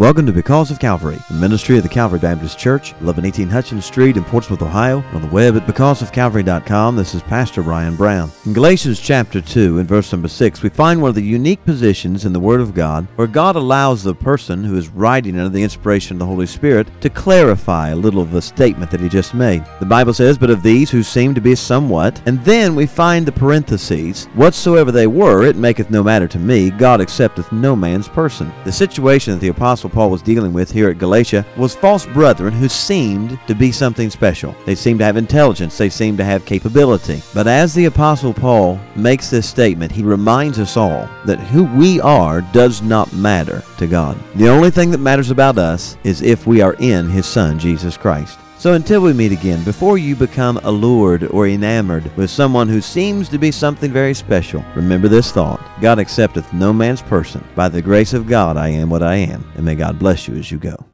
Welcome to Because of Calvary, the ministry of the Calvary Baptist Church, 1118 Hutchins Street in Portsmouth, Ohio. On the web at becauseofcalvary.com, this is Pastor Ryan Brown. In Galatians chapter 2, in verse number 6, we find one of the unique positions in the Word of God where God allows the person who is writing under the inspiration of the Holy Spirit to clarify a little of the statement that he just made. The Bible says, But of these who seem to be somewhat, and then we find the parentheses, Whatsoever they were, it maketh no matter to me, God accepteth no man's person. The situation that the Apostle Paul was dealing with here at Galatia was false brethren who seemed to be something special. They seemed to have intelligence, they seemed to have capability. But as the Apostle Paul makes this statement, he reminds us all that who we are does not matter to God. The only thing that matters about us is if we are in His Son, Jesus Christ. So until we meet again, before you become allured or enamored with someone who seems to be something very special, remember this thought God accepteth no man's person. By the grace of God, I am what I am, and may God bless you as you go.